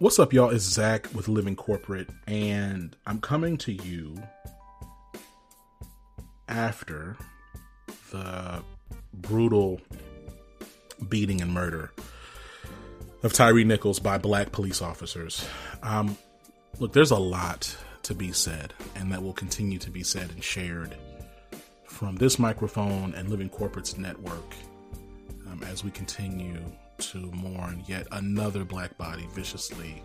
What's up, y'all? It's Zach with Living Corporate, and I'm coming to you after the brutal beating and murder of Tyre Nichols by black police officers. Um, look, there's a lot to be said, and that will continue to be said and shared from this microphone and Living Corporate's network um, as we continue to mourn yet another black body viciously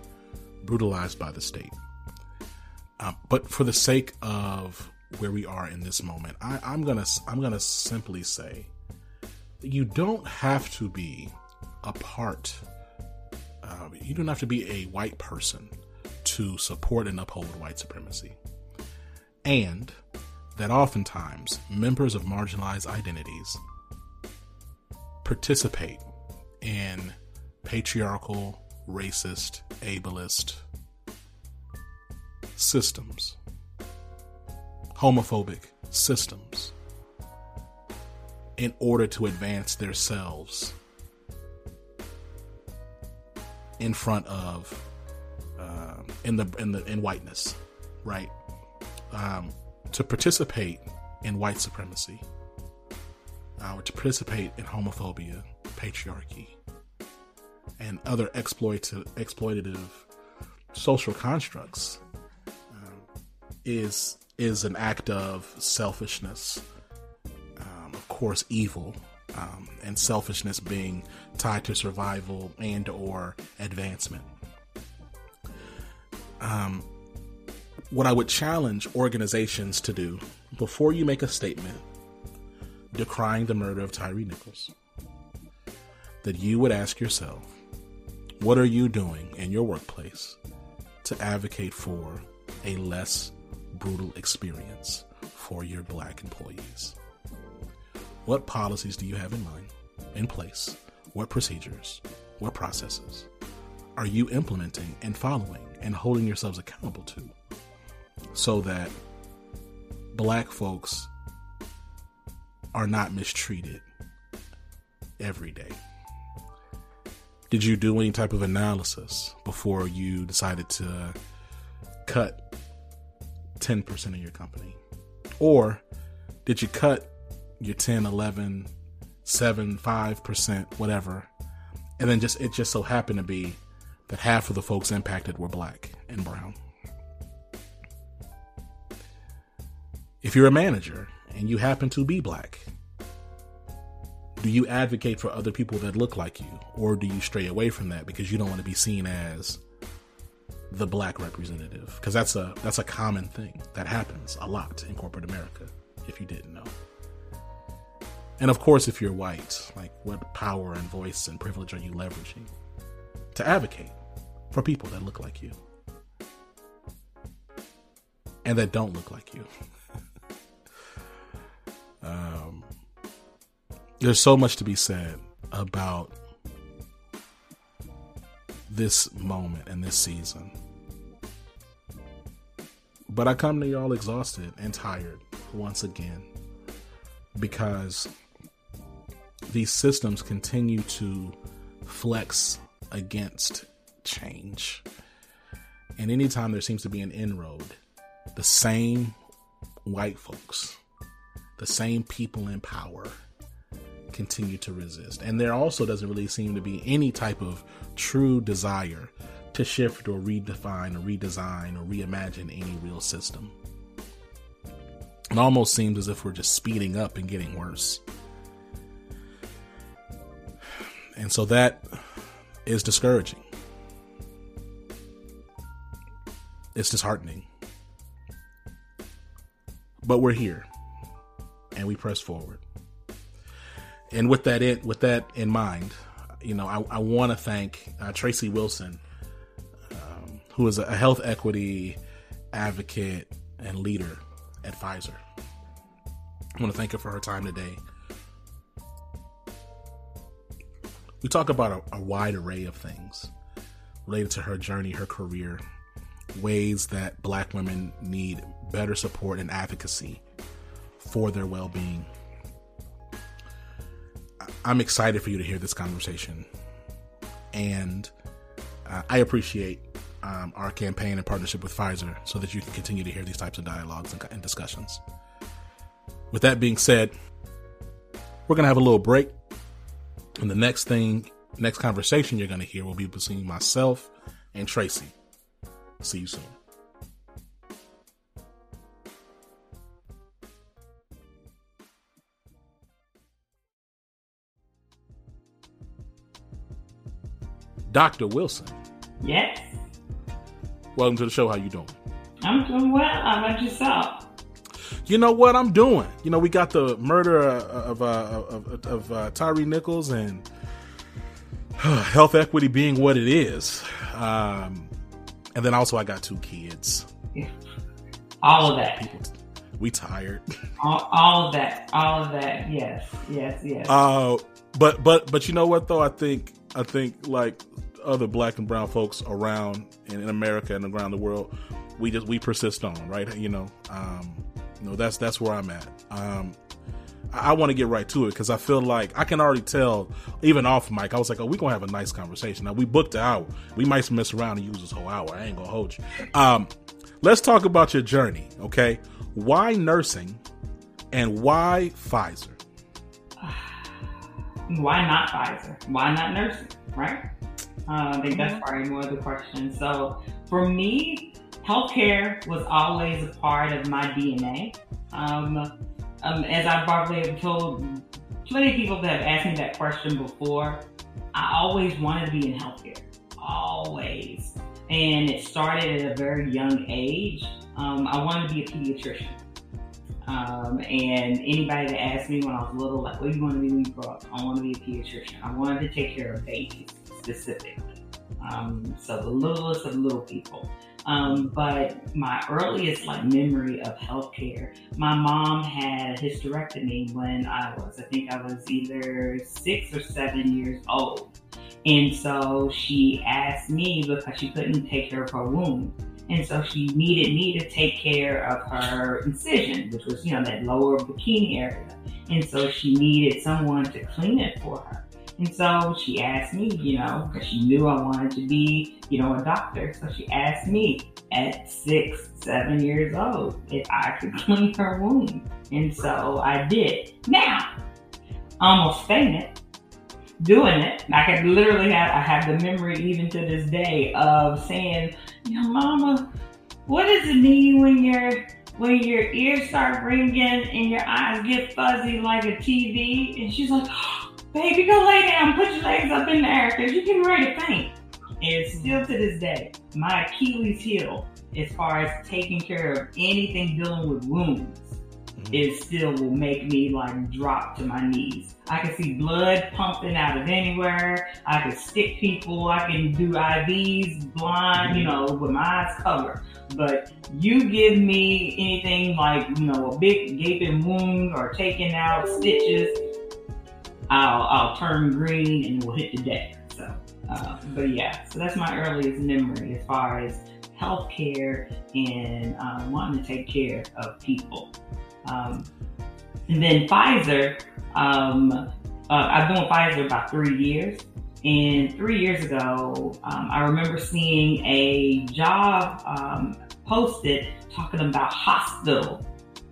brutalized by the state. Um, but for the sake of where we are in this moment, I, I'm gonna I'm gonna simply say you don't have to be a part. Uh, you don't have to be a white person to support and uphold white supremacy, and that oftentimes members of marginalized identities participate in patriarchal, racist, ableist systems, homophobic systems, in order to advance themselves in front of uh, in the in the in whiteness, right? Um, to participate in white supremacy, uh, to participate in homophobia, patriarchy, and other exploitative, social constructs um, is is an act of selfishness, um, of course, evil, um, and selfishness being tied to survival and or advancement. Um, what I would challenge organizations to do before you make a statement decrying the murder of Tyre Nichols, that you would ask yourself, what are you doing in your workplace to advocate for a less brutal experience for your black employees? What policies do you have in mind, in place? What procedures? What processes are you implementing and following and holding yourselves accountable to so that black folks are not mistreated every day? Did you do any type of analysis before you decided to cut 10% of your company? Or did you cut your 10, 11, 7, 5%, whatever, and then just it just so happened to be that half of the folks impacted were black and brown? If you're a manager and you happen to be black, do you advocate for other people that look like you? Or do you stray away from that because you don't want to be seen as the black representative? Because that's a that's a common thing that happens a lot in corporate america if you didn't know. And of course if you're white like what power and voice and privilege are you leveraging to advocate for people that look like you? And that don't look like you? Um there's so much to be said about this moment and this season. But I come to y'all exhausted and tired once again because these systems continue to flex against change. And anytime there seems to be an inroad, the same white folks, the same people in power, continue to resist. And there also doesn't really seem to be any type of true desire to shift or redefine or redesign or reimagine any real system. It almost seems as if we're just speeding up and getting worse. And so that is discouraging. It's disheartening. But we're here and we press forward and with that in with that in mind, you know, I, I want to thank uh, Tracy Wilson, um, who is a health equity advocate and leader at Pfizer. I want to thank her for her time today. We talk about a, a wide array of things related to her journey, her career, ways that black women need better support and advocacy for their well being I'm excited for you to hear this conversation. And uh, I appreciate um, our campaign in partnership with Pfizer so that you can continue to hear these types of dialogues and, and discussions. With that being said, we're going to have a little break. And the next thing, next conversation you're going to hear will be between myself and Tracy. See you soon. Dr. Wilson. Yes. Welcome to the show. How you doing? I'm doing well. How about yourself? You know what I'm doing. You know we got the murder of uh, of, of uh, Tyre Nichols and uh, health equity being what it is, um, and then also I got two kids. Yeah. All of that. People, we tired. All, all, of that. All of that. Yes. Yes. Yes. Uh, but but but you know what though? I think I think like other black and brown folks around in, in America and around the world, we just we persist on, right? You know, um, you know that's that's where I'm at. Um, I, I want to get right to it because I feel like I can already tell, even off mic. I was like, "Oh, we gonna have a nice conversation." Now we booked an hour. We might mess around and use this whole hour. I ain't gonna hold you. Um, let's talk about your journey, okay? Why nursing, and why Pfizer? Why not Pfizer? Why not nursing? Right? Uh, I think that's probably more of the question. So for me, healthcare was always a part of my DNA. Um, um, as I probably have told plenty of people that have asked me that question before, I always wanted to be in healthcare. Always. And it started at a very young age. Um, I wanted to be a pediatrician. Um, and anybody that asked me when I was little, like, what do you want to be when you grow up? I want to be a pediatrician. I wanted to take care of babies specifically. Um, so the littlest of little people. Um, but my earliest like memory of healthcare, my mom had a hysterectomy when I was, I think I was either six or seven years old. And so she asked me because she couldn't take care of her wound. And so she needed me to take care of her incision, which was, you know, that lower bikini area. And so she needed someone to clean it for her. And so she asked me, you know, because she knew I wanted to be, you know, a doctor. So she asked me at six, seven years old if I could clean her wound. And so I did. Now, almost fainted doing it. I could literally have, I have the memory even to this day of saying, you know, mama, what does it mean when your when your ears start ringing and your eyes get fuzzy like a TV? And she's like, baby, go lay down, put your legs up in the air because you're getting ready to faint. And still to this day, my Achilles heel, as far as taking care of anything dealing with wounds. It still will make me like drop to my knees. I can see blood pumping out of anywhere. I can stick people. I can do IVs blind, you know, with my eyes covered. But you give me anything like, you know, a big gaping wound or taking out stitches, I'll I'll turn green and we'll hit the deck. So, uh, but yeah, so that's my earliest memory as far as healthcare and um, wanting to take care of people. Um, and then Pfizer, um, uh, I've been with Pfizer about three years. And three years ago, um, I remember seeing a job um, posted talking about hospital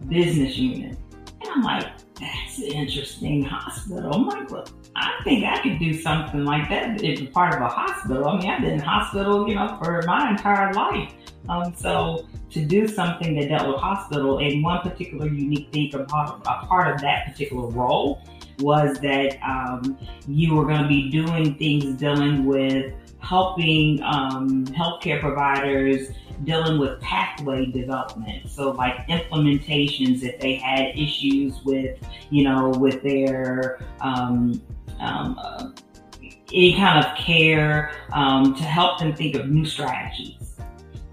business unit. And I'm like, that's interesting hospital. I'm like, look, I think I could do something like that if part of a hospital. I mean, I've been in hospital, you know, for my entire life. Um, so to do something that dealt with hospital and one particular unique thing about a part of that particular role was that um, you were going to be doing things dealing with helping um, healthcare providers dealing with pathway development. So like implementations, if they had issues with, you know, with their um, um, any kind of care um, to help them think of new strategies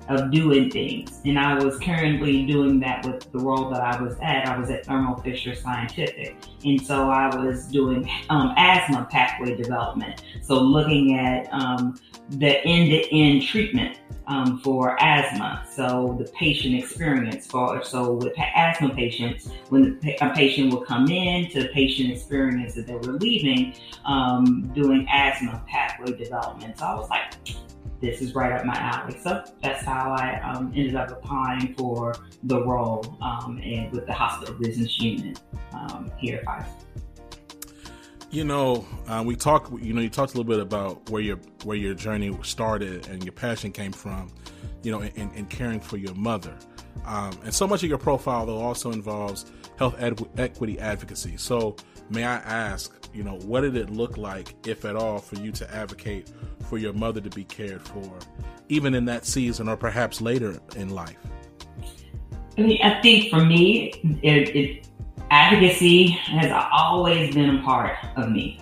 of doing things. And I was currently doing that with the role that I was at. I was at Thermo Fisher Scientific. And so I was doing um, asthma pathway development. So looking at um, the end to end treatment um, for asthma. So the patient experience for so with asthma patients, when the, a patient will come in to the patient experience that they were leaving, um, doing asthma pathway development. So I was like, this is right up my alley. So that's how I um, ended up applying for the role um, and with the hospital business unit um, here at Pfizer. You know, uh, we talked. You know, you talked a little bit about where your where your journey started and your passion came from. You know, in, in caring for your mother, um, and so much of your profile though also involves health equity advocacy. So, may I ask, you know, what did it look like, if at all, for you to advocate for your mother to be cared for, even in that season or perhaps later in life? I mean, I think for me, it, it advocacy has always been a part of me.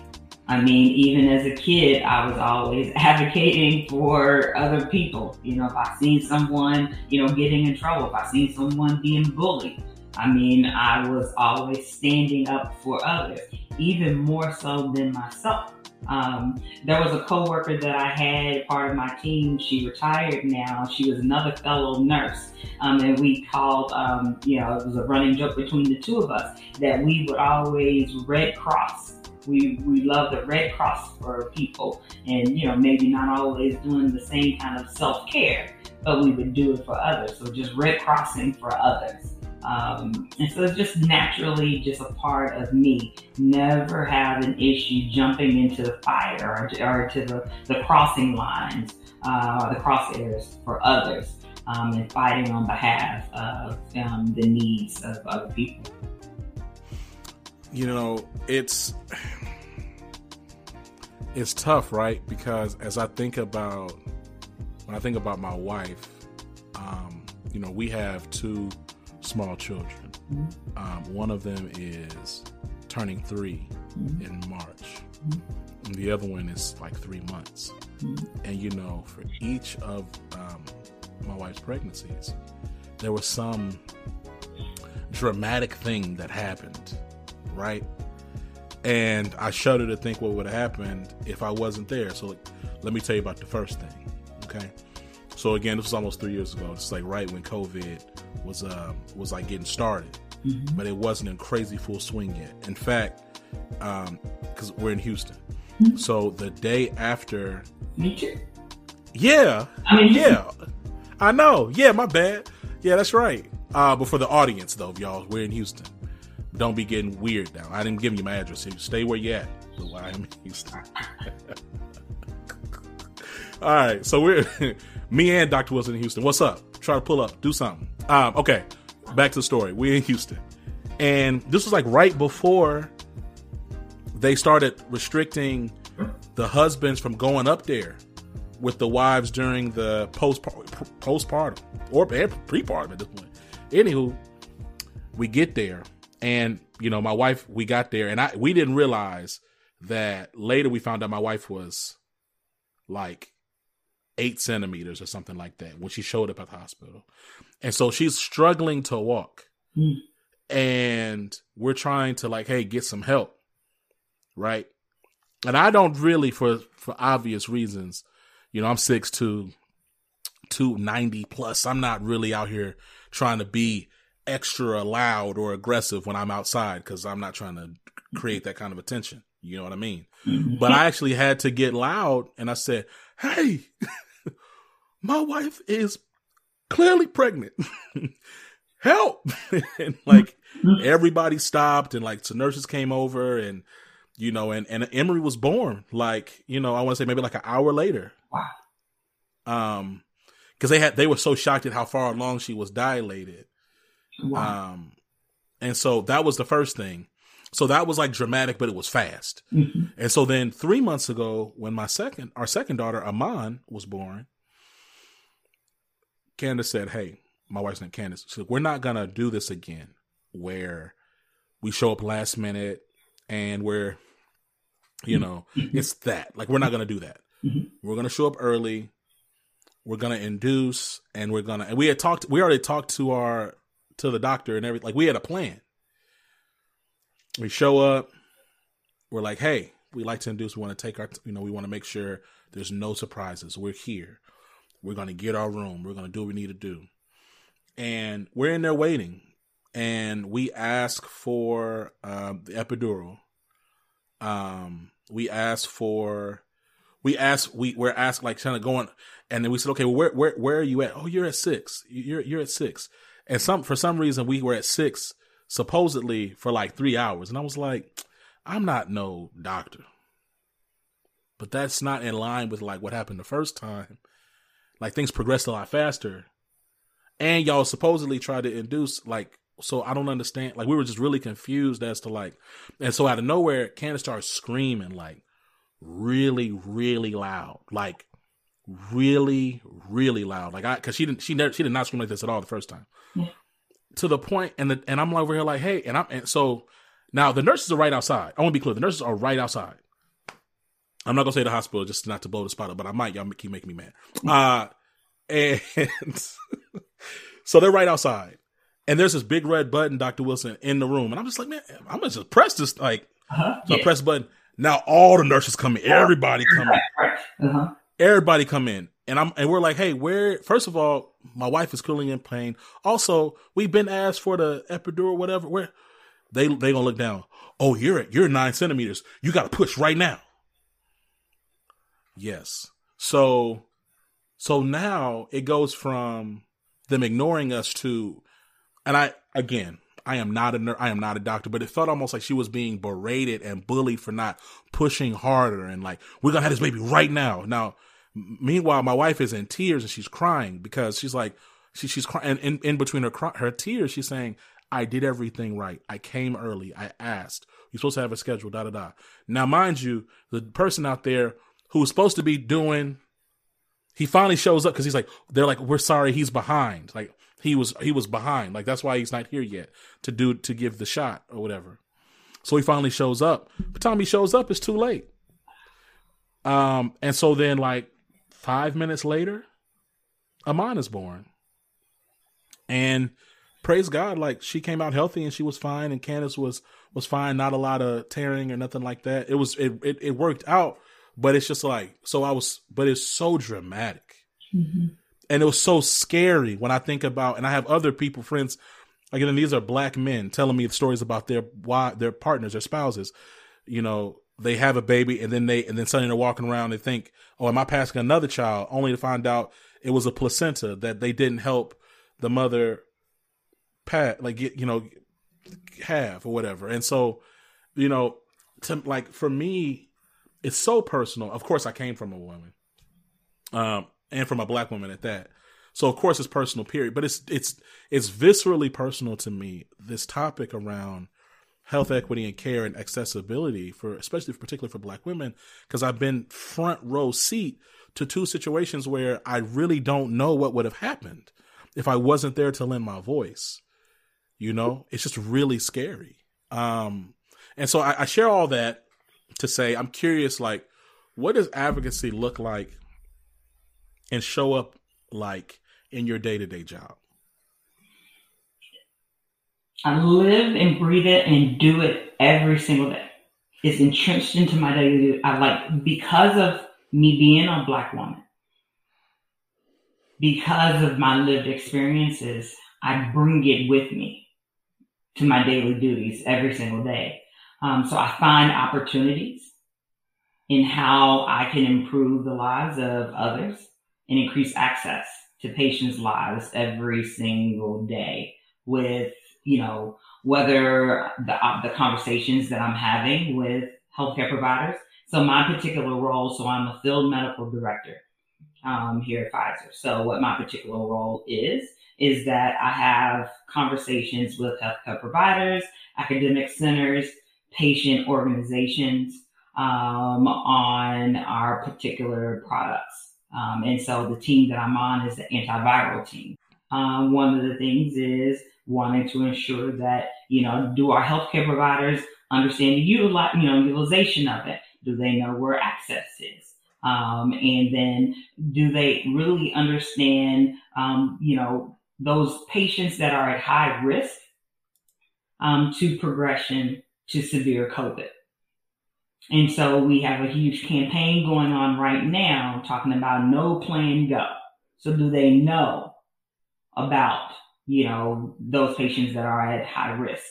I mean, even as a kid, I was always advocating for other people. You know, if I seen someone, you know, getting in trouble, if I seen someone being bullied, I mean, I was always standing up for others, even more so than myself. Um, there was a coworker that I had, part of my team. She retired now. She was another fellow nurse, um, and we called, um, you know, it was a running joke between the two of us that we would always Red Cross. We we love the Red Cross for people, and you know, maybe not always doing the same kind of self care, but we would do it for others. So just Red Crossing for others. Um, and so it's just naturally just a part of me. Never have an issue jumping into the fire or, or to the, the crossing lines, uh, the crosshairs for others, um, and fighting on behalf of um, the needs of other people. You know, it's it's tough, right? Because as I think about when I think about my wife, um, you know, we have two small children. Mm-hmm. Um, one of them is turning 3 mm-hmm. in March, mm-hmm. and the other one is like three months. Mm-hmm. And you know, for each of um, my wife's pregnancies, there was some dramatic thing that happened, right? And I shudder to think what would have happened if I wasn't there. So let me tell you about the first thing, okay? So again, this was almost three years ago. It's like right when COVID was uh, was like getting started, mm-hmm. but it wasn't in crazy full swing yet. In fact, um, because um, we're in Houston, mm-hmm. so the day after. Yeah, I mean, yeah, I know. Yeah, my bad. Yeah, that's right. Uh, but for the audience though, y'all, we're in Houston. Don't be getting weird now. I didn't give you my address. So stay where you at. But I am in Houston. All right, so we're me and Dr. Wilson in Houston. What's up? Try to pull up, do something. Um, okay, back to the story. We're in Houston, and this was like right before they started restricting the husbands from going up there with the wives during the post postpartum or prepartum at this point. Anywho, we get there, and you know, my wife. We got there, and I we didn't realize that later we found out my wife was like eight centimeters or something like that when she showed up at the hospital. And so she's struggling to walk. Mm. And we're trying to like, hey, get some help. Right. And I don't really for for obvious reasons, you know, I'm six to two ninety plus. I'm not really out here trying to be extra loud or aggressive when I'm outside because I'm not trying to create that kind of attention. You know what I mean? Mm-hmm. But I actually had to get loud and I said, Hey, my wife is clearly pregnant. Help. and like everybody stopped and like some nurses came over and you know, and, and Emery was born like, you know, I want to say maybe like an hour later. Wow. Um, cause they had, they were so shocked at how far along she was dilated. Wow. Um, and so that was the first thing. So that was like dramatic, but it was fast. Mm-hmm. And so then three months ago, when my second, our second daughter, Aman, was born, Candace said, Hey, my wife's name Candace. She said, We're not gonna do this again where we show up last minute and we're you know, mm-hmm. it's that. Like we're not gonna do that. Mm-hmm. We're gonna show up early. We're gonna induce and we're gonna and we had talked we already talked to our to the doctor and everything. Like we had a plan. We show up, we're like, hey, we like to induce, we want to take our you know, we want to make sure there's no surprises. We're here. We're going to get our room. We're going to do what we need to do. And we're in there waiting. And we ask for um, the epidural. Um, we ask for, we ask, we we're asked like kind of going, and then we said, okay, well, where where where are you at? Oh, you're at six. You're you're at six, and some for some reason we were at six supposedly for like three hours, and I was like, I'm not no doctor, but that's not in line with like what happened the first time. Like things progressed a lot faster, and y'all supposedly tried to induce like so I don't understand. Like we were just really confused as to like, and so out of nowhere, Candace starts screaming like really, really loud, like really, really loud. Like I, because she didn't, she never, she did not scream like this at all the first time. Yeah. To the point, and the and I'm over here like, hey, and I'm and so now the nurses are right outside. I want to be clear, the nurses are right outside. I'm not gonna say the hospital just not to blow the spot up, but I might. Y'all keep making me mad. Uh, and so they're right outside and there's this big red button, Dr. Wilson, in the room. And I'm just like, man, I'm gonna just press this like uh-huh. so yeah. I press the button. Now all the nurses come in, everybody come in. Uh-huh. Everybody come in. And I'm and we're like, hey, where first of all, my wife is cooling in pain. Also, we've been asked for the epidural, whatever. Where they they gonna look down. Oh, you're at you're nine centimeters. You gotta push right now. Yes. So so now it goes from them ignoring us to and I again, I am not a I am not a doctor, but it felt almost like she was being berated and bullied for not pushing harder and like we're gonna have this baby right now. Now, meanwhile, my wife is in tears and she's crying because she's like she, she's crying and in, in between her her tears, she's saying, "I did everything right. I came early. I asked. You're supposed to have a schedule." Da da da. Now, mind you, the person out there who was supposed to be doing, he finally shows up because he's like, they're like, "We're sorry, he's behind." Like he was he was behind. Like that's why he's not here yet to do to give the shot or whatever. So he finally shows up. but time he shows up, it's too late. Um, and so then like five minutes later, Amon is born. And praise God, like she came out healthy and she was fine, and Candace was was fine, not a lot of tearing or nothing like that. It was it it, it worked out, but it's just like so I was, but it's so dramatic. Mm-hmm and it was so scary when I think about, and I have other people, friends, again, these are black men telling me stories about their why their partners, their spouses. You know, they have a baby, and then they, and then suddenly they're walking around. They think, "Oh, am I passing another child?" Only to find out it was a placenta that they didn't help the mother pat, like get, you know, have or whatever. And so, you know, to like for me, it's so personal. Of course, I came from a woman. Um, and from a black woman at that. So of course it's personal period, but it's it's it's viscerally personal to me this topic around health equity and care and accessibility for especially particularly for black women because I've been front row seat to two situations where I really don't know what would have happened if I wasn't there to lend my voice. You know, it's just really scary. Um, and so I, I share all that to say I'm curious, like, what does advocacy look like and show up like in your day to day job? I live and breathe it and do it every single day. It's entrenched into my daily. I like because of me being a black woman, because of my lived experiences, I bring it with me to my daily duties every single day. Um, so I find opportunities in how I can improve the lives of others and increase access to patients' lives every single day with, you know, whether the, uh, the conversations that I'm having with healthcare providers. So my particular role, so I'm a field medical director um, here at Pfizer. So what my particular role is, is that I have conversations with healthcare providers, academic centers, patient organizations um, on our particular products. Um, and so the team that I'm on is the antiviral team. Um, one of the things is wanting to ensure that, you know, do our healthcare providers understand the you know, utilization of it? Do they know where access is? Um, and then do they really understand, um, you know, those patients that are at high risk um, to progression to severe COVID? And so we have a huge campaign going on right now talking about no plan go. So do they know about, you know, those patients that are at high risk?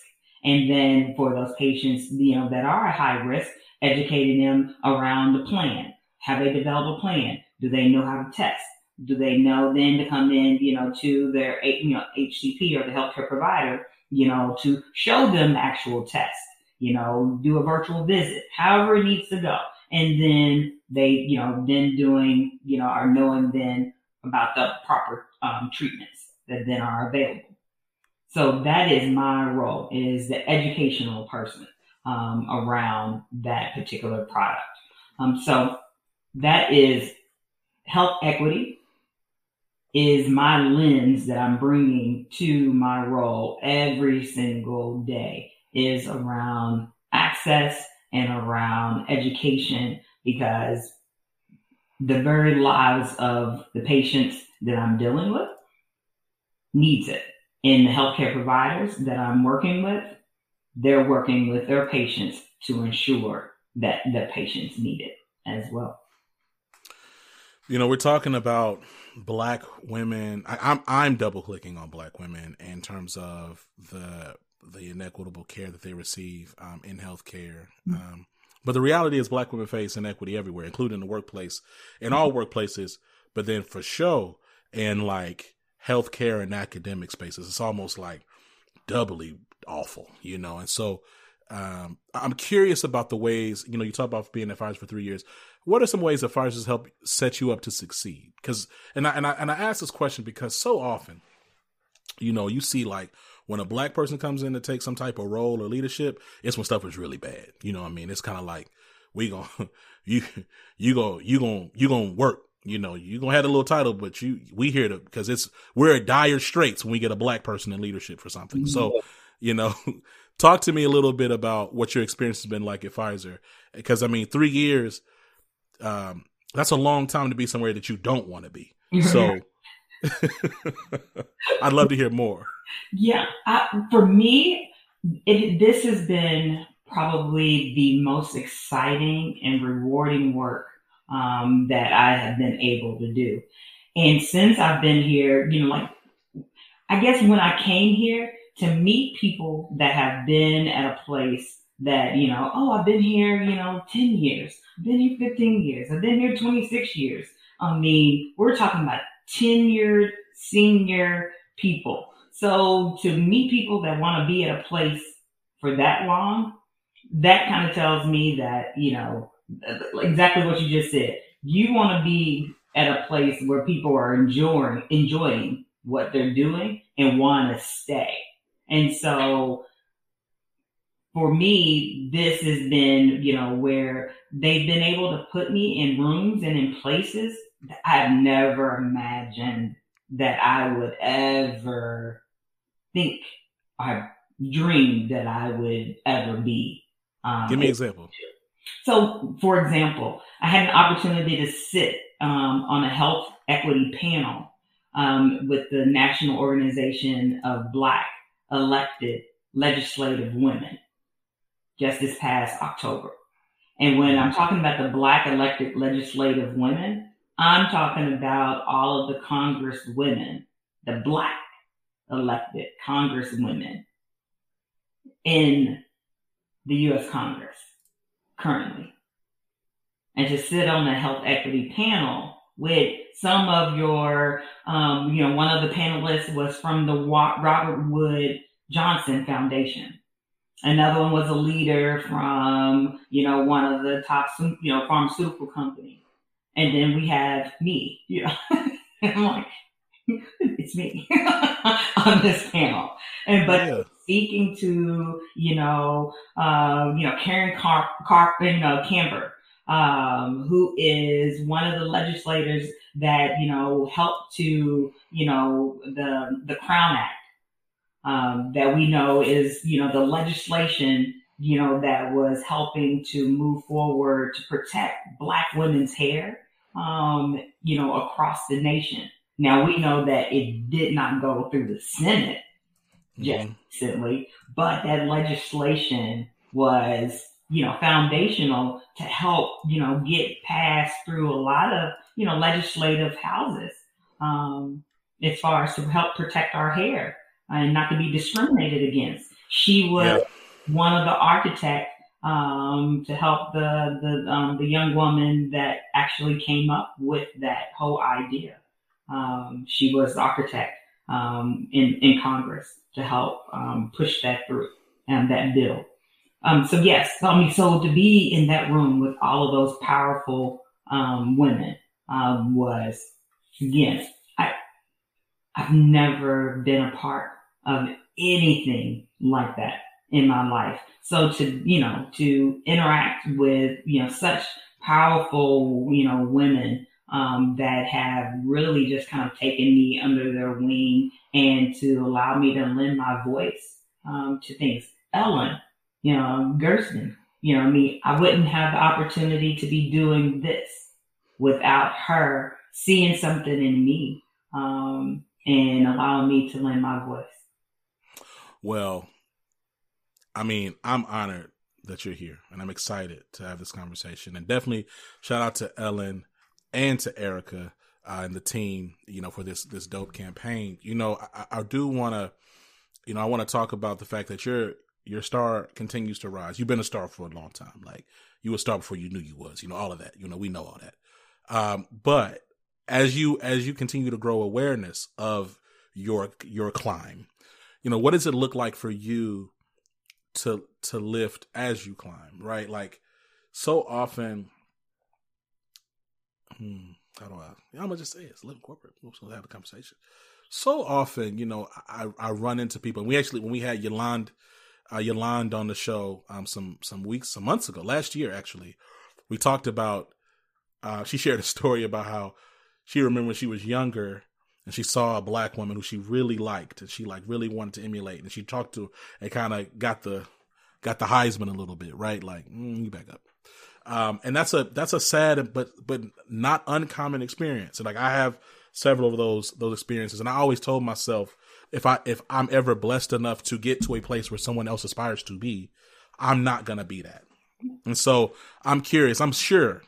And then for those patients, you know, that are at high risk, educating them around the plan. Have they developed a plan? Do they know how to test? Do they know then to come in, you know, to their, you know, HCP or the healthcare provider, you know, to show them the actual test, you know, do a virtual visit, however it needs to go. And then they, you know, then doing, you know, are knowing then about the proper um, treatments that then are available. So that is my role is the educational person um, around that particular product. Um, so that is health equity is my lens that I'm bringing to my role every single day is around access and around education because the very lives of the patients that I'm dealing with needs it. And the healthcare providers that I'm working with, they're working with their patients to ensure that the patients need it as well. You know, we're talking about black women. I, am I'm, I'm double clicking on black women in terms of the the inequitable care that they receive um, in healthcare. Mm-hmm. Um, but the reality is, black women face inequity everywhere, including the workplace, in all workplaces. But then for show in like healthcare and academic spaces, it's almost like doubly awful, you know. And so um, I'm curious about the ways, you know, you talk about being at Pfizer for three years. What are some ways that Pfizer has helped set you up to succeed? Because, and I, and I, and I ask this question because so often, you know, you see like when a black person comes in to take some type of role or leadership, it's when stuff is really bad. You know what I mean? It's kind of like, we gonna, you, you go, you gonna, you gonna work. You know, you gonna have a little title, but you, we here to, cause it's, we're at dire straits when we get a black person in leadership for something. Mm-hmm. So, you know, talk to me a little bit about what your experience has been like at Pfizer. Cause I mean, three years, um, that's a long time to be somewhere that you don't want to be. So I'd love to hear more. Yeah, I, for me, it, this has been probably the most exciting and rewarding work um, that I have been able to do. And since I've been here, you know, like, I guess when I came here to meet people that have been at a place that, you know, oh, I've been here, you know, 10 years, I've been here 15 years, I've been here 26 years. I mean, we're talking about tenured senior people. So to meet people that want to be at a place for that long, that kind of tells me that, you know, exactly what you just said. You want to be at a place where people are enjoying enjoying what they're doing and want to stay. And so for me, this has been, you know, where they've been able to put me in rooms and in places that I've never imagined that I would ever think or dreamed that I would ever be. Um, Give me an example. So, for example, I had an opportunity to sit um, on a health equity panel um, with the National Organization of Black Elected Legislative Women just this past October. And when I'm talking about the Black elected legislative women, I'm talking about all of the Congress women, the Black elected Congresswomen in the U.S. Congress currently. And to sit on the health equity panel with some of your, um, you know, one of the panelists was from the Robert Wood Johnson Foundation. Another one was a leader from, you know, one of the top, you know, pharmaceutical companies. And then we have me, you know. I'm like, it's me on this panel. And but yeah. speaking to you know um, you know Karen Carp, Carp you know Camper, um, who is one of the legislators that you know helped to you know the the Crown Act um, that we know is you know the legislation you know that was helping to move forward to protect Black women's hair um, you know across the nation. Now we know that it did not go through the Senate just mm-hmm. recently, but that legislation was, you know, foundational to help, you know, get passed through a lot of, you know, legislative houses, um, as far as to help protect our hair and not to be discriminated against. She was yeah. one of the architects um, to help the the um, the young woman that actually came up with that whole idea. Um, she was the architect um, in in Congress to help um, push that through and that bill. Um, so yes, I mean, so to be in that room with all of those powerful women was again, I I've never been a part of anything like that in my life. So to, you know, to interact with, you know, such powerful, you know, women um, that have really just kind of taken me under their wing and to allow me to lend my voice um, to things. Ellen, you know, Gersten, you know, I mean, I wouldn't have the opportunity to be doing this without her seeing something in me um, and allowing me to lend my voice. Well, I mean, I'm honored that you're here and I'm excited to have this conversation. And definitely shout out to Ellen and to Erica uh, and the team, you know, for this this dope campaign. You know, I, I do want to, you know, I want to talk about the fact that your your star continues to rise. You've been a star for a long time. Like you were a star before you knew you was. You know, all of that. You know, we know all that. Um, but as you as you continue to grow awareness of your your climb, you know, what does it look like for you to to lift as you climb, right? Like so often hmm, how do I I'm gonna just say it, it's living corporate. We're gonna have a conversation. So often, you know, I, I run into people and we actually when we had Yolande uh, Yolande on the show um some some weeks, some months ago, last year actually, we talked about uh she shared a story about how she remembered when she was younger and she saw a black woman who she really liked and she like really wanted to emulate and she talked to and kind of got the got the Heisman a little bit, right? Like, mm, you back up. Um, and that's a that's a sad but but not uncommon experience. And like I have several of those those experiences, and I always told myself if I if I'm ever blessed enough to get to a place where someone else aspires to be, I'm not gonna be that. And so I'm curious. I'm sure.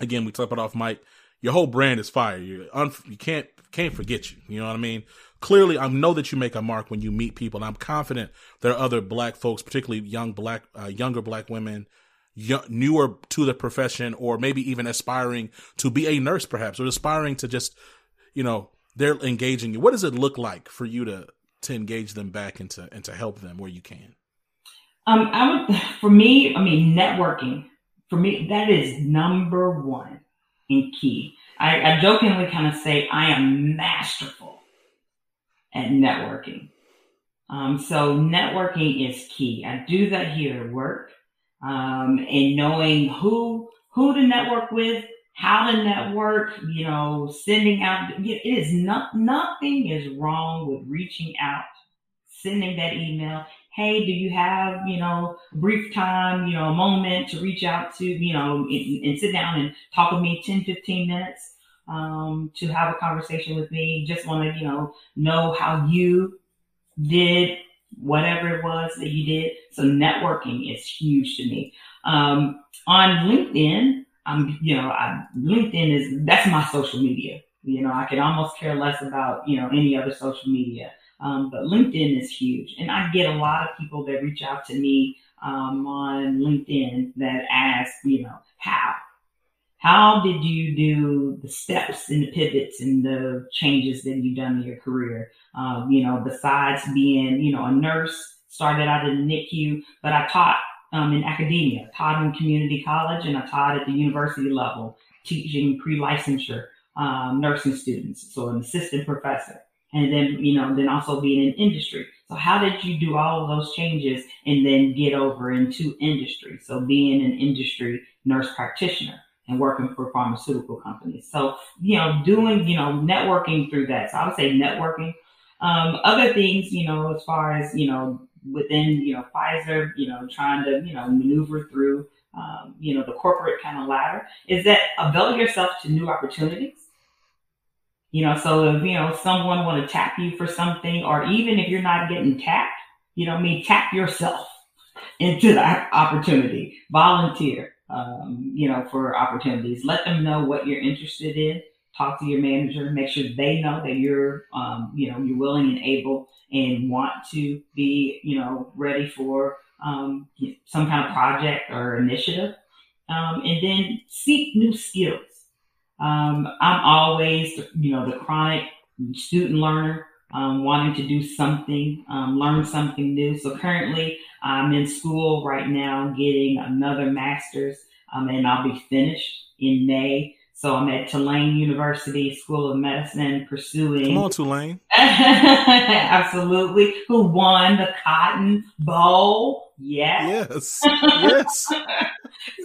Again, we talked about off mic your whole brand is fire. You un- you can't can't forget you. You know what I mean? Clearly, I know that you make a mark when you meet people. And I'm confident there are other black folks, particularly young black, uh, younger black women, young, newer to the profession, or maybe even aspiring to be a nurse, perhaps, or aspiring to just, you know, they're engaging you. What does it look like for you to to engage them back and to and to help them where you can? Um, I would, for me, I mean, networking for me that is number one and key. I, I jokingly kind of say I am masterful at networking. Um, so networking is key. I do that here at work, um, and knowing who who to network with, how to network. You know, sending out. It is not nothing is wrong with reaching out, sending that email hey, do you have, you know, brief time, you know, a moment to reach out to, you know, and, and sit down and talk with me 10, 15 minutes um, to have a conversation with me. Just want to, you know, know how you did whatever it was that you did. So networking is huge to me. Um, on LinkedIn, I'm, you know, I, LinkedIn is, that's my social media. You know, I could almost care less about, you know, any other social media. Um, but LinkedIn is huge. And I get a lot of people that reach out to me um, on LinkedIn that ask, you know, how? How did you do the steps and the pivots and the changes that you've done in your career? Um, you know, besides being, you know, a nurse, started out in NICU, but I taught um, in academia, taught in community college, and I taught at the university level, teaching pre-licensure um, nursing students, so an assistant professor. And then you know then also being in industry. So how did you do all of those changes and then get over into industry? So being an industry nurse practitioner and working for pharmaceutical companies so you know doing you know networking through that so i would say networking um, other things you know as far as you know within you know pfizer you know trying to you know maneuver through um, you know the corporate kind of ladder is that avail yourself to new opportunities you know, so if, you know, someone want to tap you for something, or even if you're not getting tapped, you know, I mean, tap yourself into that opportunity, volunteer, um, you know, for opportunities. Let them know what you're interested in. Talk to your manager, make sure they know that you're, um, you know, you're willing and able and want to be, you know, ready for um, some kind of project or initiative, um, and then seek new skills. Um, I'm always, you know, the chronic student learner, um, wanting to do something, um, learn something new. So currently, I'm in school right now, getting another master's, um, and I'll be finished in May. So I'm at Tulane University School of Medicine pursuing. Come on, Tulane. Absolutely. Who won the Cotton Bowl? Yes. Yes. yes.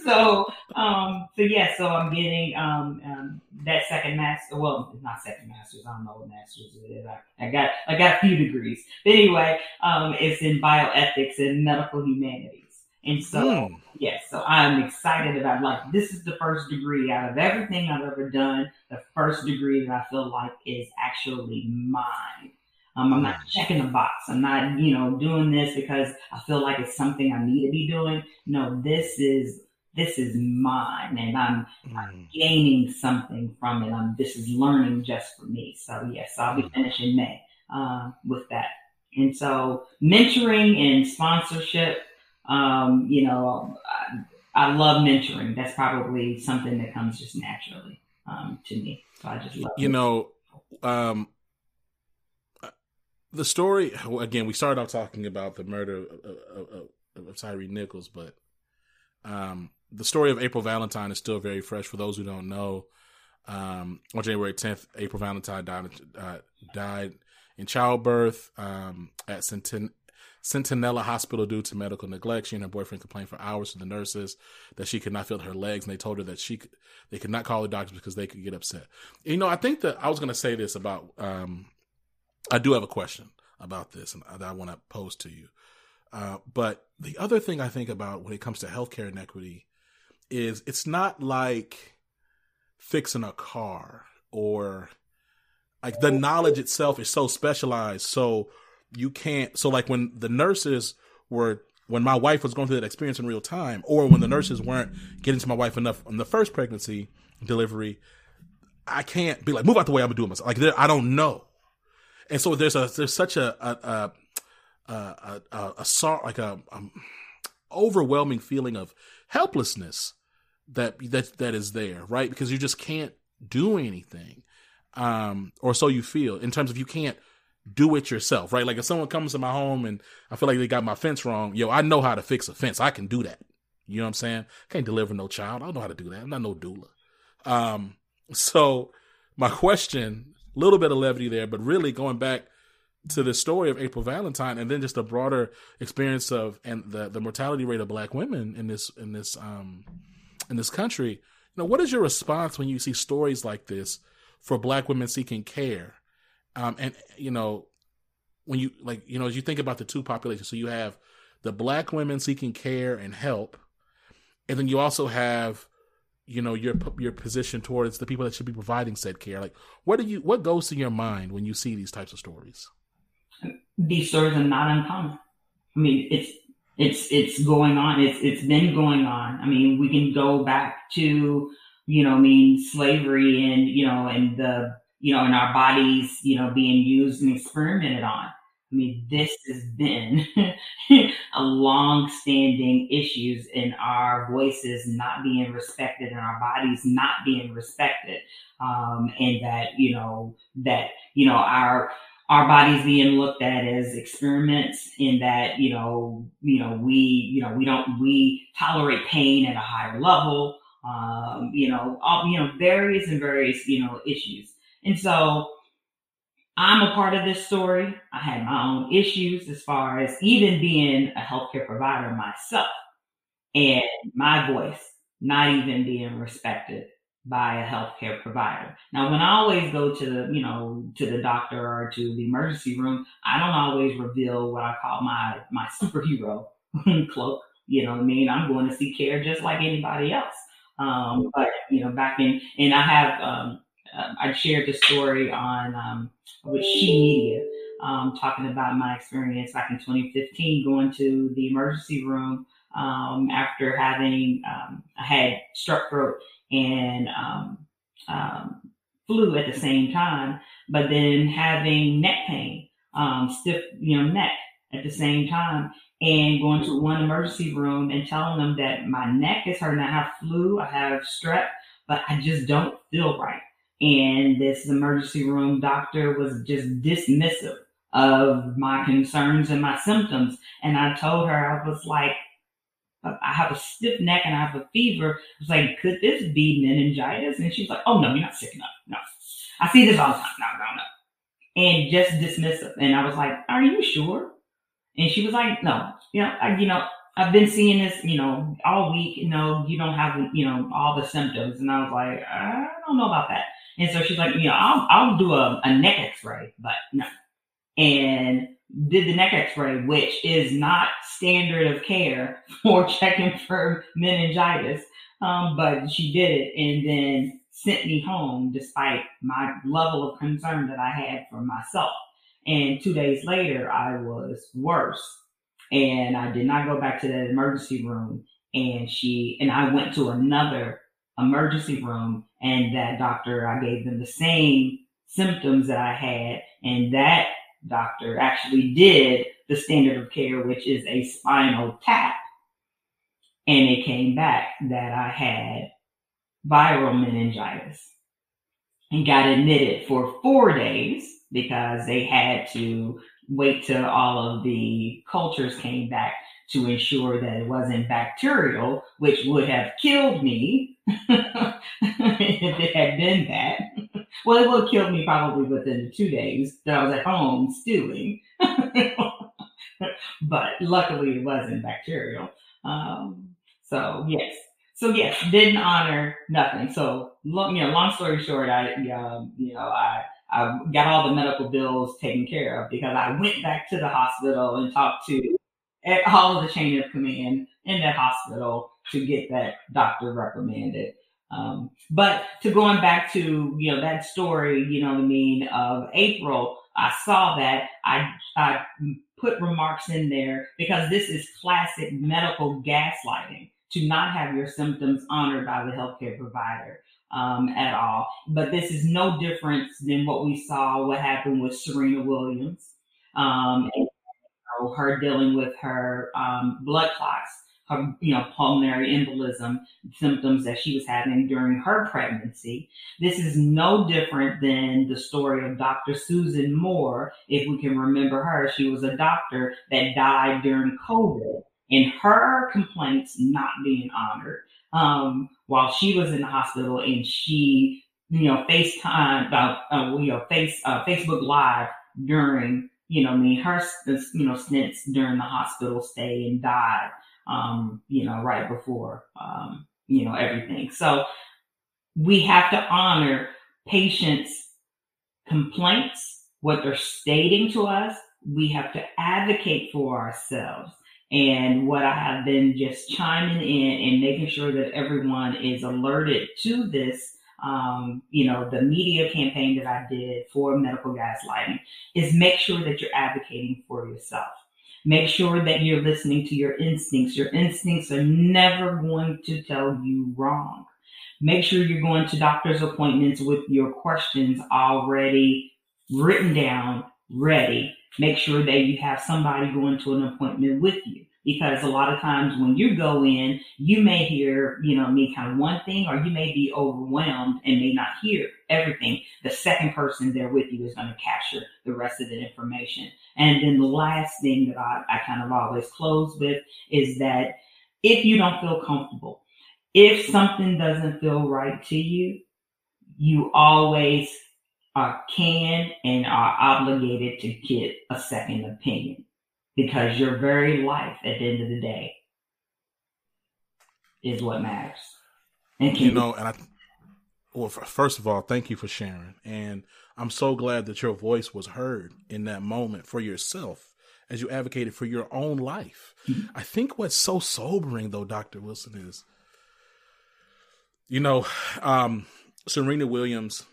so, um, so yeah, so I'm getting um, um, that second master. Well, it's not second master's. I don't know what master's it is. I, I got I got a few degrees. But anyway, um, it's in bioethics and medical humanities. And so, mm. yes, so I'm excited about like this is the first degree out of everything I've ever done. The first degree that I feel like is actually mine. Um, I'm not checking a box. I'm not, you know, doing this because I feel like it's something I need to be doing. No, this is this is mine, and I'm, mm. I'm gaining something from it. I'm this is learning just for me. So yes, I'll be mm. finishing May uh, with that. And so mentoring and sponsorship um, you know, I, I, love mentoring. That's probably something that comes just naturally um, to me. So I just love. You know, um, the story again. We started off talking about the murder of, of, of Tyre Nichols, but um, the story of April Valentine is still very fresh for those who don't know. Um, on January 10th, April Valentine died, uh, died in childbirth um, at Centen- Centinela Hospital due to medical neglect. She and her boyfriend complained for hours to the nurses that she could not feel her legs, and they told her that she could, they could not call the doctors because they could get upset. You know, I think that I was going to say this about. Um, I do have a question about this, and that I want to pose to you. Uh, but the other thing I think about when it comes to healthcare inequity is it's not like fixing a car or like the knowledge itself is so specialized. So you can't. So like when the nurses were when my wife was going through that experience in real time, or when the nurses weren't getting to my wife enough on the first pregnancy delivery, I can't be like move out the way. I'm gonna do it myself. Like I don't know, and so there's a there's such a a a a, a, a sort like a, a overwhelming feeling of helplessness that that that is there, right? Because you just can't do anything, um, or so you feel in terms of you can't do it yourself, right? Like if someone comes to my home and I feel like they got my fence wrong, yo, I know how to fix a fence. I can do that. You know what I'm saying? Can't deliver no child. I don't know how to do that. I'm not no doula. Um, so my question, a little bit of levity there, but really going back to the story of April Valentine and then just a broader experience of and the, the mortality rate of black women in this in this um in this country. You know, what is your response when you see stories like this for black women seeking care? Um, and you know, when you like, you know, as you think about the two populations, so you have the black women seeking care and help, and then you also have, you know, your your position towards the people that should be providing said care. Like, what do you what goes to your mind when you see these types of stories? These stories are not uncommon. I mean, it's it's it's going on. It's it's been going on. I mean, we can go back to you know, I mean, slavery and you know, and the you know, in our bodies, you know, being used and experimented on. I mean, this has been a long-standing issues in our voices not being respected and our bodies not being respected, um, and that you know that you know our our bodies being looked at as experiments in that you know you know we you know we don't we tolerate pain at a higher level, um, you know all you know various and various you know issues. And so I'm a part of this story. I had my own issues as far as even being a healthcare provider myself and my voice not even being respected by a healthcare provider. Now, when I always go to the, you know, to the doctor or to the emergency room, I don't always reveal what I call my my superhero cloak. You know what I mean? I'm going to seek care just like anybody else. Um, but you know, back in and I have um, um, I shared the story on um, with She Media, um, talking about my experience back in 2015 going to the emergency room um, after having um, I had strep throat and um, flu at the same time, but then having neck pain, stiff you know neck at the same time, and going to one emergency room and telling them that my neck is hurting. I have flu, I have strep, but I just don't feel right. And this emergency room doctor was just dismissive of my concerns and my symptoms. And I told her, I was like, I have a stiff neck and I have a fever. I was like, could this be meningitis? And she's like, oh no, you're not sick enough. No. I see this all the time. No, no, no. And just dismissive. And I was like, are you sure? And she was like, no, you know, I, you know, I've been seeing this, you know, all week. You know, you don't have, you know, all the symptoms. And I was like, I don't know about that. And so she's like, you know, I'll, I'll do a, a neck X-ray, but no. And did the neck X-ray, which is not standard of care for checking for meningitis. Um, but she did it, and then sent me home despite my level of concern that I had for myself. And two days later, I was worse. And I did not go back to that emergency room. And she, and I went to another emergency room and that doctor, I gave them the same symptoms that I had. And that doctor actually did the standard of care, which is a spinal tap. And it came back that I had viral meningitis and got admitted for four days because they had to wait till all of the cultures came back to ensure that it wasn't bacterial, which would have killed me if it had been that. Well, it would have killed me probably within the two days that I was at home stewing. but luckily it wasn't bacterial. Um, so yes, so yes, didn't honor nothing. So long, you know, long story short, I, um, you know, I, I got all the medical bills taken care of because I went back to the hospital and talked to all of the chain of command in that hospital to get that doctor reprimanded. Um, but to going back to you know that story, you know what I mean of April, I saw that I I put remarks in there because this is classic medical gaslighting to not have your symptoms honored by the healthcare provider um, at all. But this is no different than what we saw, what happened with Serena Williams, um, and, you know, her dealing with her um, blood clots, her you know pulmonary embolism symptoms that she was having during her pregnancy. This is no different than the story of Dr. Susan Moore. If we can remember her, she was a doctor that died during COVID and her complaints not being honored um, while she was in the hospital and she, you know, FaceTime, uh, you know, face, uh, Facebook Live during, you know, I mean, her, you know, stints during the hospital stay and died, um, you know, right before, um, you know, everything. So we have to honor patients' complaints, what they're stating to us. We have to advocate for ourselves. And what I have been just chiming in and making sure that everyone is alerted to this, um, you know, the media campaign that I did for medical gaslighting is make sure that you're advocating for yourself. Make sure that you're listening to your instincts. Your instincts are never going to tell you wrong. Make sure you're going to doctor's appointments with your questions already written down, ready, make sure that you have somebody going to an appointment with you. Because a lot of times when you go in, you may hear, you know, me kind of one thing, or you may be overwhelmed and may not hear everything. The second person there with you is going to capture the rest of the information. And then the last thing that I, I kind of always close with is that if you don't feel comfortable, if something doesn't feel right to you, you always are can and are obligated to get a second opinion because your very life at the end of the day is what matters. And you know, and I well, first of all, thank you for sharing, and I'm so glad that your voice was heard in that moment for yourself as you advocated for your own life. Mm-hmm. I think what's so sobering, though, Doctor Wilson, is you know, um, Serena Williams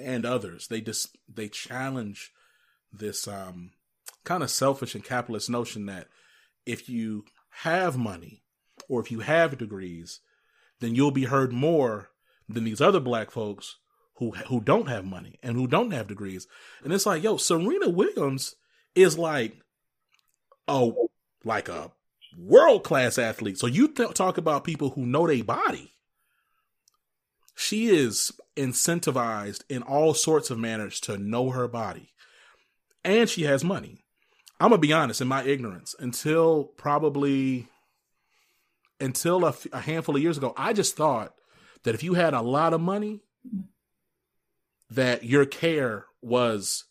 and others. They just they challenge this um, kind of selfish and capitalist notion that if you have money or if you have degrees, then you'll be heard more than these other black folks who who don't have money and who don't have degrees. And it's like, yo, Serena Williams is like a like a world class athlete. So you th- talk about people who know their body. She is incentivized in all sorts of manners to know her body, and she has money. I'm gonna be honest, in my ignorance, until probably until a, f- a handful of years ago, I just thought that if you had a lot of money, that your care was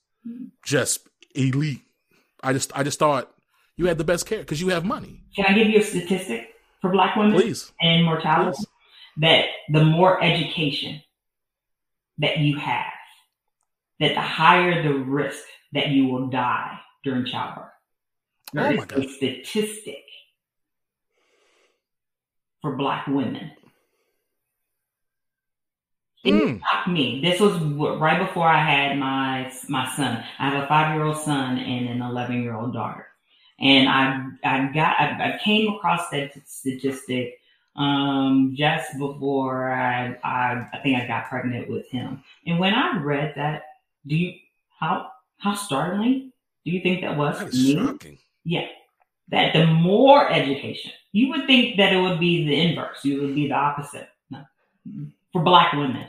just elite. I just I just thought you had the best care because you have money. Can I give you a statistic for Black women Please. and mortality? Please. That the more education that you have, that the higher the risk that you will die during childbirth. Oh There my is a statistic for Black women. It Mm. shocked me. This was right before I had my my son. I have a five year old son and an eleven year old daughter, and I I got I, I came across that statistic um, just before I, I I think I got pregnant with him. And when I read that, do you how how startling do you think that was That me? shocking. Yeah. That the more education, you would think that it would be the inverse. You would be the opposite. No. For black women,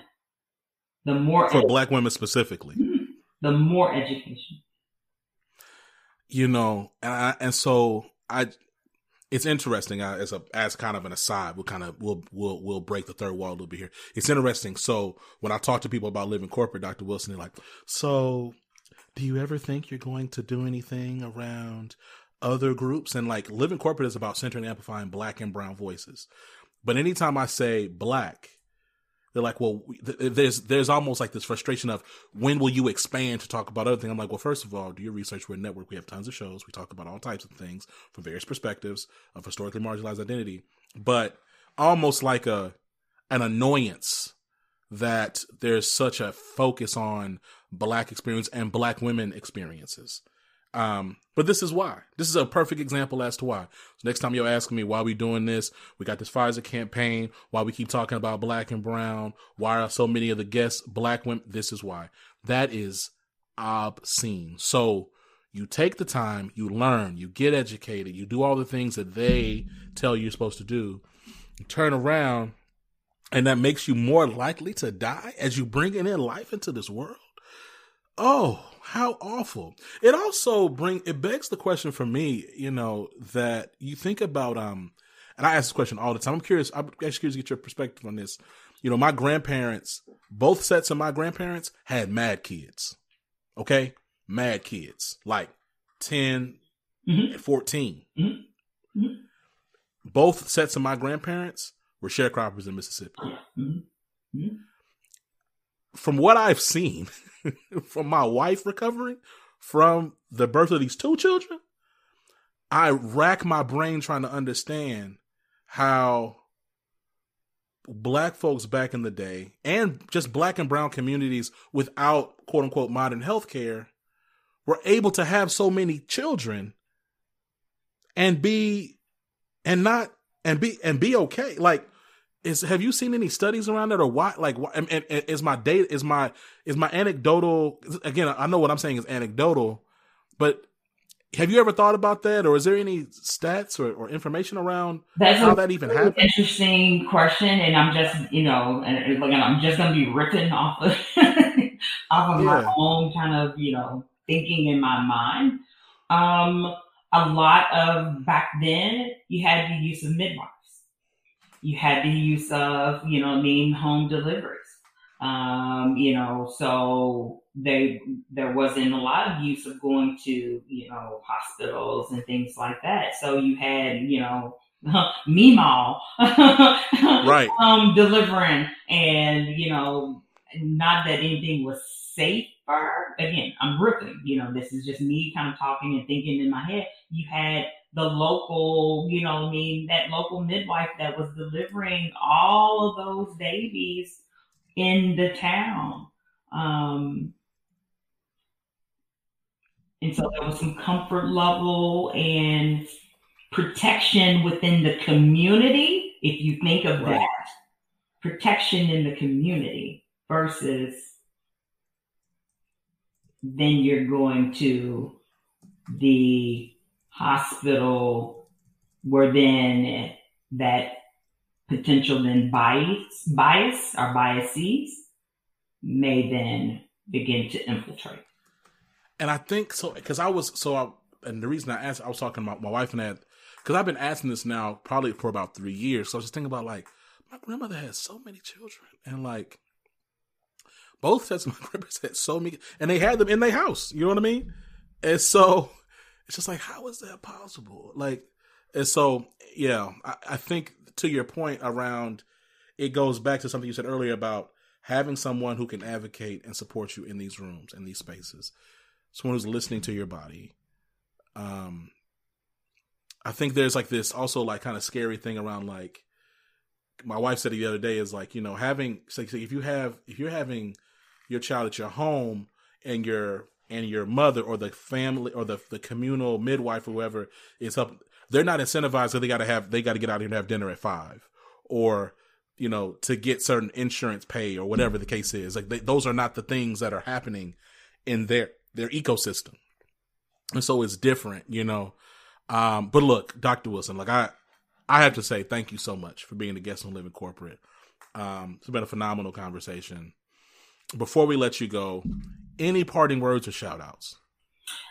the more For black women specifically. the more education. you know, and I, and so I, it's interesting uh, as a as kind of an aside. We'll kind of we'll we'll we'll break the third wall a little bit here. It's interesting. So when I talk to people about living corporate, Dr. Wilson, they're like, so do you ever think you're going to do anything around other groups? And like living corporate is about centering and amplifying black and brown voices. But anytime I say black, they're like, well, th- there's there's almost like this frustration of when will you expand to talk about other things? I'm like, well, first of all, do your research. We're a network. We have tons of shows. We talk about all types of things from various perspectives of historically marginalized identity. But almost like a an annoyance that there's such a focus on black experience and black women experiences. Um, but this is why. This is a perfect example as to why. So next time you're asking me why we doing this, we got this Pfizer campaign, why we keep talking about black and brown, why are so many of the guests black women? This is why. That is obscene. So you take the time, you learn, you get educated, you do all the things that they tell you you're supposed to do, you turn around, and that makes you more likely to die as you bringing in life into this world. Oh, how awful. It also bring it begs the question for me, you know, that you think about um and I ask this question all the time. I'm curious, I'm actually curious to get your perspective on this. You know, my grandparents, both sets of my grandparents had mad kids. Okay? Mad kids. Like 10 Mhm. and 14. Mhm. Mhm. Both sets of my grandparents were sharecroppers in Mississippi. Mhm. Mhm. from what I've seen from my wife recovering from the birth of these two children, I rack my brain trying to understand how black folks back in the day and just black and brown communities without quote unquote modern healthcare were able to have so many children and be and not and be and be okay. Like is have you seen any studies around that or why like why, and, and, and is my data is my is my anecdotal again i know what i'm saying is anecdotal but have you ever thought about that or is there any stats or, or information around That's how that even really happened interesting question, and I'm just, you know, and again, I'm just going to be ripping off of off of my own kind of, you know, thinking in my mind. Um, a lot of back then, you had the use of midwives. You had the use of, you know, name home deliveries. Um, you know, so they there wasn't a lot of use of going to, you know, hospitals and things like that. So you had, you know, Meemaw right um delivering and you know not that anything was safer again i'm ripping you know this is just me kind of talking and thinking in my head you had the local you know i mean that local midwife that was delivering all of those babies in the town um and so there was some comfort level and protection within the community, if you think of Right. that, protection in the community versus then you're going to the hospital where then that potential then bias, bias or biases may then begin to infiltrate. And I think so because I was so I, and the reason I asked I was talking about my wife and that because I've been asking this now probably for about three years. So I was just thinking about like my grandmother had so many children and like both sets of my grandparents had so many and they had them in their house. You know what I mean? And so it's just like how is that possible? Like and so yeah, I, I think to your point around it goes back to something you said earlier about having someone who can advocate and support you in these rooms in these spaces someone who's listening to your body um i think there's like this also like kind of scary thing around like my wife said it the other day is like you know having so if you have if you're having your child at your home and your and your mother or the family or the the communal midwife or whoever is helping they're not incentivized so they got to have they got to get out here and have dinner at five or you know to get certain insurance pay or whatever the case is. Like they, those are not the things that are happening in their their ecosystem. And so it's different you know? Um but look dr wilson like i i have to say thank you so much for being a guest on living corporate. Um it's been a phenomenal conversation. Before we let you go any parting words or shout outs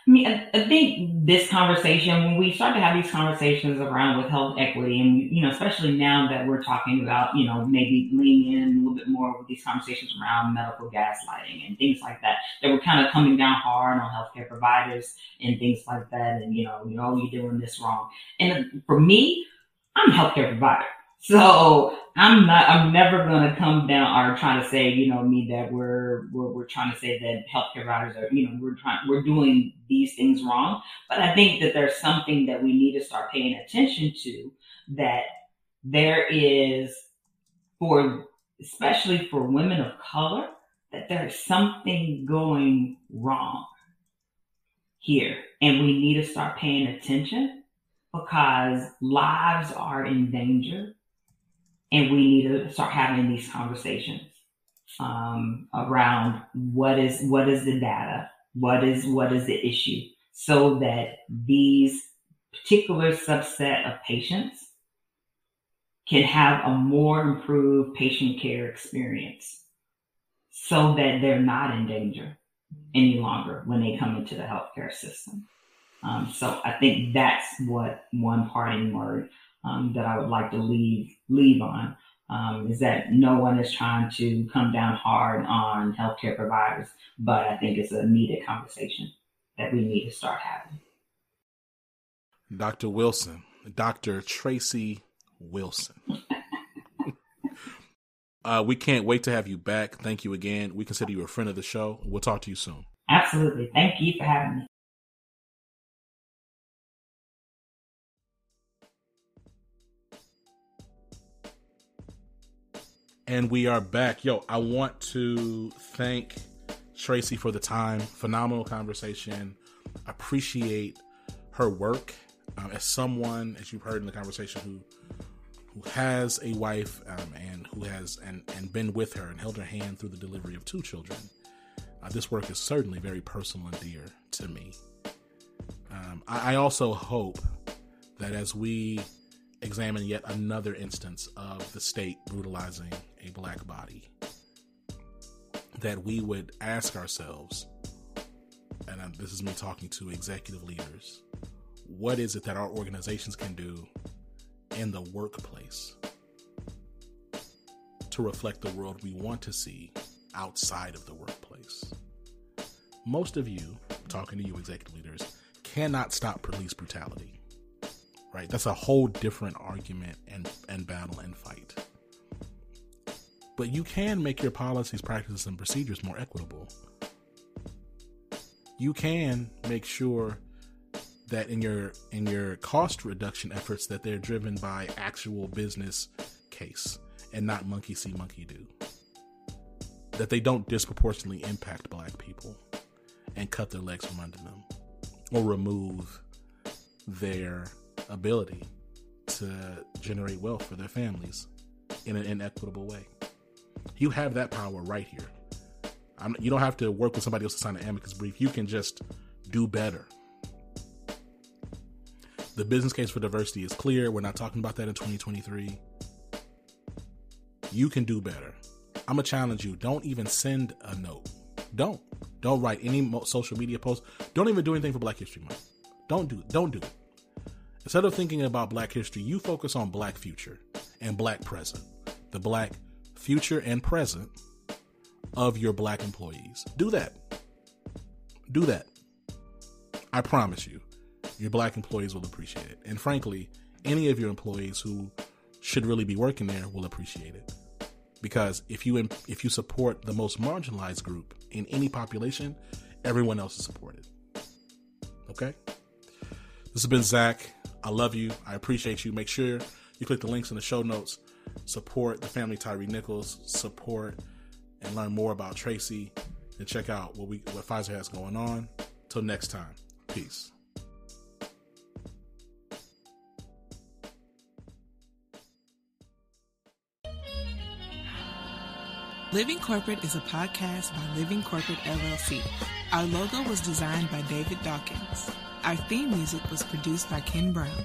I mean, I, I, think this conversation, when we start to have these conversations around with health equity, and you know, especially now that we're talking about, you know, maybe leaning in a little bit more with these conversations around medical gaslighting and things like that, that we're kind of coming down hard on healthcare providers and things like that, and you know, you know, you're doing this wrong. And for me, I'm a healthcare provider. So I'm not. I'm never going to come down or try to say, you know, me that we're, we're we're trying to say that healthcare providers are, you know, we're trying we're doing these things wrong. But I think that there's something that we need to start paying attention to. That there is for especially for women of color that there's something going wrong here, and we need to start paying attention because lives are in danger and we need to start having these conversations um, around what is what is the data, what is what is the issue, so that these particular subset of patients can have a more improved patient care experience, so that they're not in danger any longer when they come into the healthcare system. Um, so I think that's what one parting word um, that I would like to leave leave on um, is that no one is trying to come down hard on healthcare providers, but I think it's a needed conversation that we need to start having. Dr. Wilson, Dr. Tracy Wilson. uh, we can't wait to have you back. Thank you again. We consider you a friend of the show. We'll talk to you soon. Absolutely. Thank you for having me. And we are back. Yo, I want to thank Tracy for the time. Phenomenal conversation. Appreciate her work um, as someone, as you've heard in the conversation, who who has a wife um, and who has and and been with her and held her hand through the delivery of two children. Uh, this work is certainly very personal and dear to me. Um, I, I also hope that as we examine yet another instance of the state brutalizing a black body, that we would ask ourselves, and this is me talking to executive leaders, what is it that our organizations can do in the workplace to reflect the world we want to see outside of the workplace? Most of you, talking to you executive leaders, cannot stop police brutality right? That's a whole different argument and, and battle and fight. But you can make your policies, practices, and procedures more equitable. You can make sure that in your in your cost reduction efforts that they're driven by actual business case and not monkey see monkey do. That they don't disproportionately impact black people and cut their legs from under them or remove their ability to generate wealth for their families in an inequitable way. You have that power right here. I'm, you don't have to work with somebody else to sign an amicus brief. You can just do better. The business case for diversity is clear. We're not talking about that in 2023. You can do better. I'm gonna challenge you. Don't even send a note. Don't. Don't write any social media posts. Don't even do anything for Black History Month. Don't do it. Don't do it. Instead of thinking about Black history, you focus on Black future and Black present. The Black future and present of your Black employees. Do that. Do that. I promise you, your Black employees will appreciate it. And frankly, any of your employees who should really be working there will appreciate it because if you if you support the most marginalized group in any population, everyone else is supported. Okay. This has been Zach. I love you. I appreciate you. Make sure you click the links in the show notes. Support the family Tyre Nichols. Support and learn more about Tracy and check out what we what Pfizer has going on. Till next time. Peace. Living Corporate is a podcast by Living Corporate LLC. Our logo was designed by David Dawkins. Our theme music was produced by Ken Brown.